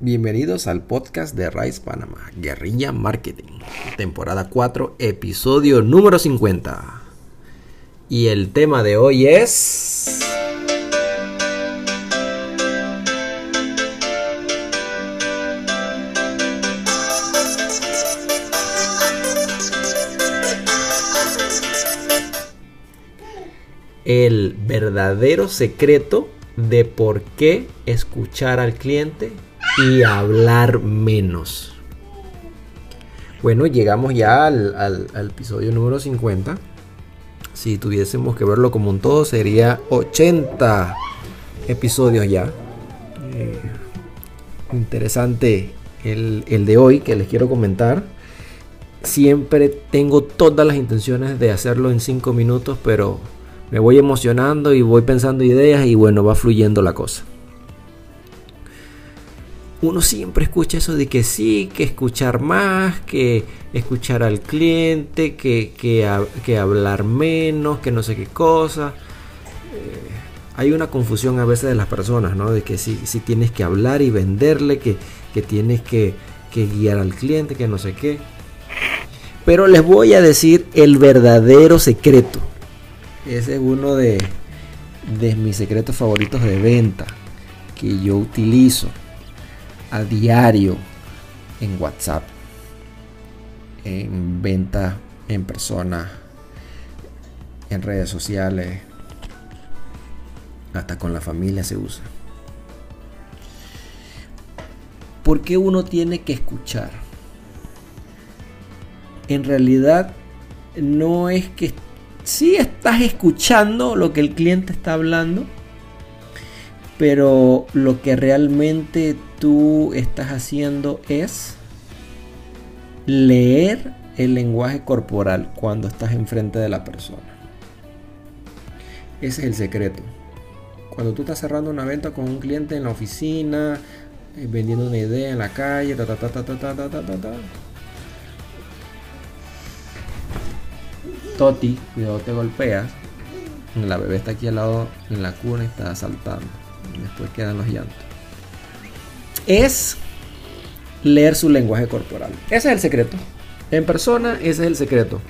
Bienvenidos al podcast de Rice Panama, Guerrilla Marketing, temporada 4, episodio número 50. Y el tema de hoy es... El verdadero secreto de por qué escuchar al cliente y hablar menos. Bueno, llegamos ya al, episodio número 50. Si tuviésemos que verlo como un todo, sería 80 episodios ya. Eh, interesante el, el de hoy que les quiero comentar. Siempre tengo todas las intenciones de hacerlo en 5 minutos, pero me voy emocionando y voy pensando ideas y bueno, va fluyendo la cosa. Uno siempre escucha eso de que sí, que escuchar más, que escuchar al cliente, que, que, hablar menos, que no sé qué cosa. Eh, hay una confusión a veces de las personas, ¿no? De que si, tienes que hablar y venderle, que, tienes que, que guiar al cliente, que no sé qué. Pero les voy a decir el verdadero secreto ese es uno de, mis secretos favoritos de venta que yo utilizo a diario en WhatsApp, en venta en persona, en redes sociales, hasta con la familia se usa. ¿Por qué uno tiene que escuchar? En realidad no es que sí estás escuchando lo que el cliente está hablando, pero lo que realmente tú estás haciendo es leer el lenguaje corporal cuando estás enfrente de la persona. Ese es el secreto. Cuando tú estás cerrando una venta con un cliente en la oficina, eh, vendiendo una idea en la calle, ta ta ta ta ta ta ta ta ta Toti, cuidado te golpeas. La bebé está aquí al lado en la cuna y está saltando. Después quedan los llantos. Es leer su lenguaje corporal. Ese es el secreto. En persona, ese es el secreto.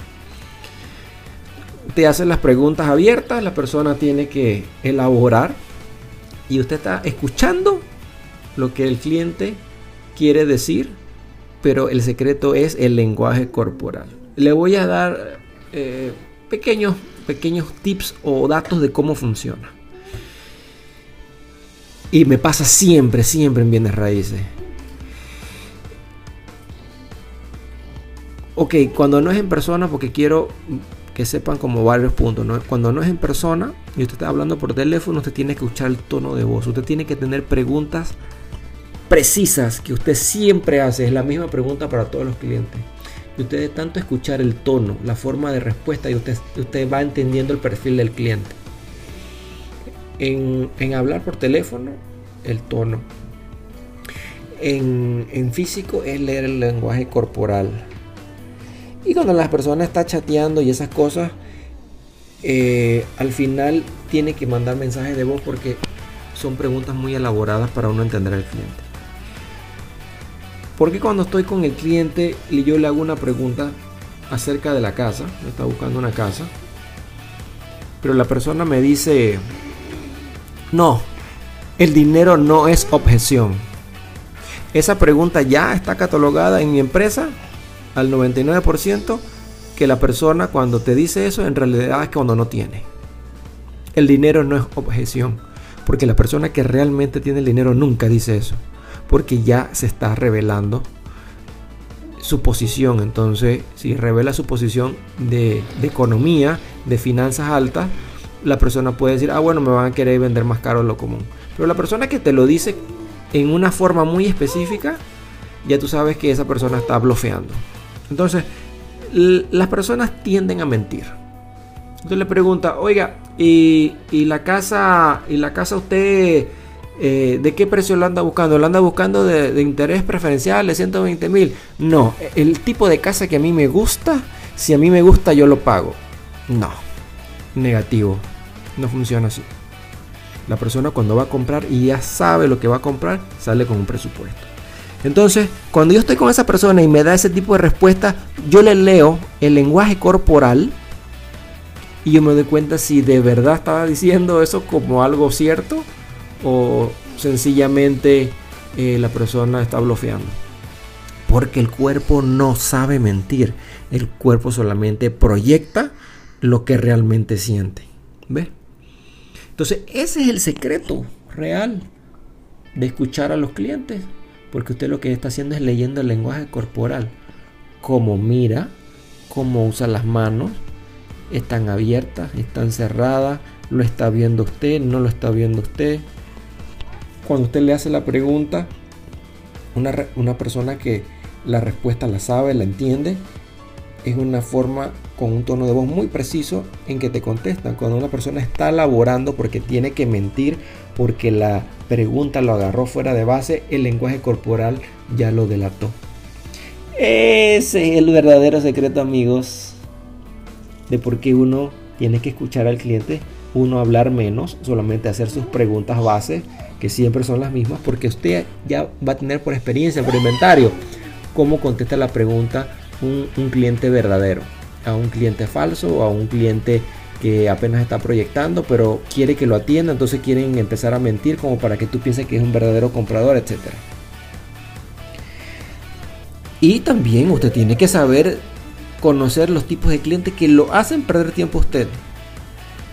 Te hacen las preguntas abiertas, la persona tiene que elaborar y usted está escuchando lo que el cliente quiere decir, pero el secreto es el lenguaje corporal. Le voy a dar eh, pequeños, pequeños tips o datos de cómo funciona. Y me pasa siempre, siempre en bienes raíces. Ok, cuando no es en persona, porque quiero que sepan como varios puntos. Cuando no es en persona y usted está hablando por teléfono, usted tiene que escuchar el tono de voz. Usted tiene que tener preguntas precisas que usted siempre hace. Es la misma pregunta para todos los clientes y usted tanto escuchar el tono, la forma de respuesta y usted, usted va entendiendo el perfil del cliente. En, hablar por teléfono, el tono. En, físico es leer el lenguaje corporal. Y cuando la persona está chateando y esas cosas, eh, al final tiene que mandar mensajes de voz porque son preguntas muy elaboradas para uno entender al cliente. Porque cuando estoy con el cliente y yo le hago una pregunta acerca de la casa, está buscando una casa, pero la persona me dice, no, el dinero no es objeción. Esa pregunta ya está catalogada en mi empresa al 99% que la persona cuando te dice eso en realidad es cuando no tiene. El dinero no es objeción, porque la persona que realmente tiene el dinero nunca dice eso porque ya se está revelando su posición. Entonces, si revela su posición de, economía, de finanzas altas, la persona puede decir, ah, bueno, me van a querer vender más caro de lo común. Pero la persona que te lo dice en una forma muy específica, ya tú sabes que esa persona está bloqueando. Entonces, las personas tienden a mentir. Entonces le pregunta, oiga, ¿y, y la casa, y la casa usted eh, ¿De qué precio lo anda buscando? ¿Lo anda buscando de, interés preferencial de 120 mil? No, el tipo de casa que a mí me gusta, si a mí me gusta yo lo pago. No, negativo, no funciona así. La persona cuando va a comprar y ya sabe lo que va a comprar, sale con un presupuesto. Entonces, cuando yo estoy con esa persona y me da ese tipo de respuesta, yo le leo el lenguaje corporal y yo me doy cuenta si de verdad estaba diciendo eso como algo cierto o sencillamente eh, la persona está bloqueando. Porque el cuerpo no sabe mentir. El cuerpo solamente proyecta lo que realmente siente. ¿Ves? Entonces, ese es el secreto real de escuchar a los clientes. Porque usted lo que está haciendo es leyendo el lenguaje corporal. Cómo mira, cómo usa las manos. Están abiertas, están cerradas. Lo está viendo usted, no lo está viendo usted. Cuando usted le hace la pregunta, una, una persona que la respuesta la sabe, la entiende, es una forma con un tono de voz muy preciso en que te contestan. Cuando una persona está laborando porque tiene que mentir, porque la pregunta lo agarró fuera de base, el lenguaje corporal ya lo delató. Ese es el verdadero secreto, amigos, de por qué uno tiene que escuchar al cliente, uno hablar menos, solamente hacer sus preguntas base, que siempre son las mismas, porque usted ya va a tener por experiencia, por inventario, cómo contesta la pregunta un, cliente verdadero, a un cliente falso o a un cliente que apenas está proyectando, pero quiere que lo atienda, entonces quieren empezar a mentir como para que tú pienses que es un verdadero comprador, etc. Y también usted tiene que saber conocer los tipos de clientes que lo hacen perder tiempo a usted.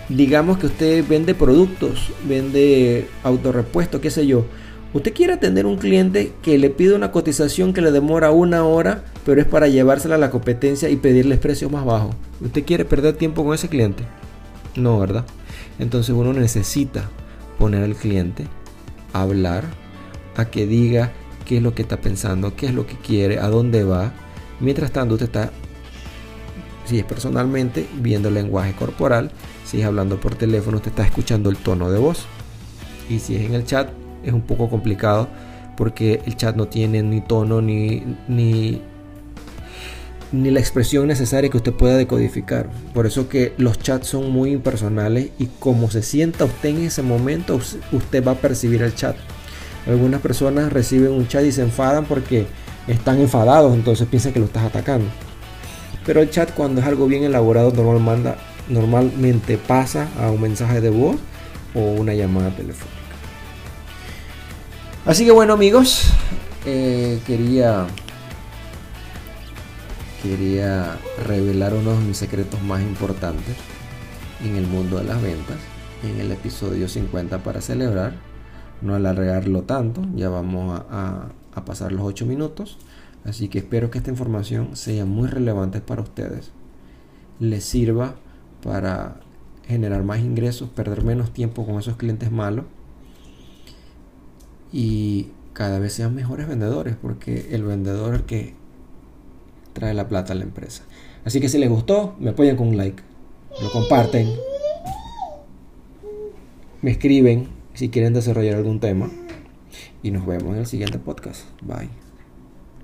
Digamos que usted vende productos, vende autorrepuesto, qué sé yo. Usted quiere atender un cliente que le pide una cotización que le demora una hora, pero es para llevársela a la competencia y pedirles precios más bajos. ¿Usted quiere perder tiempo con ese cliente? No, ¿verdad? Entonces uno necesita poner al cliente a hablar, a que diga qué es lo que está pensando, qué es lo que quiere, a dónde va. Mientras tanto, usted está, si es personalmente, viendo el lenguaje corporal, si es hablando por teléfono, usted está escuchando el tono de voz. Y si es en el chat, es un poco complicado porque el chat no tiene ni tono ni, ni, ni la expresión necesaria que usted pueda decodificar. Por eso que los chats son muy impersonales y como se sienta usted en ese momento, usted va a percibir el chat. Algunas personas reciben un chat y se enfadan porque están enfadados, entonces piensan que lo estás atacando. Pero el chat cuando es algo bien elaborado normal manda, normalmente pasa a un mensaje de voz o una llamada telefónica. Así que bueno amigos, eh, quería quería revelar uno de mis secretos más importantes en el mundo de las ventas en el episodio 50 para celebrar, no alargarlo tanto, ya vamos a, a pasar los 8 minutos, así que espero que esta información sea muy relevante para ustedes, les sirva para generar más ingresos, perder menos tiempo con esos clientes malos y cada vez sean mejores vendedores, porque el vendedor es el que trae la plata a la empresa. Así que si les gustó, me apoyan con un like, lo comparten, me escriben si quieren desarrollar algún tema y nos vemos en el siguiente podcast. Bye.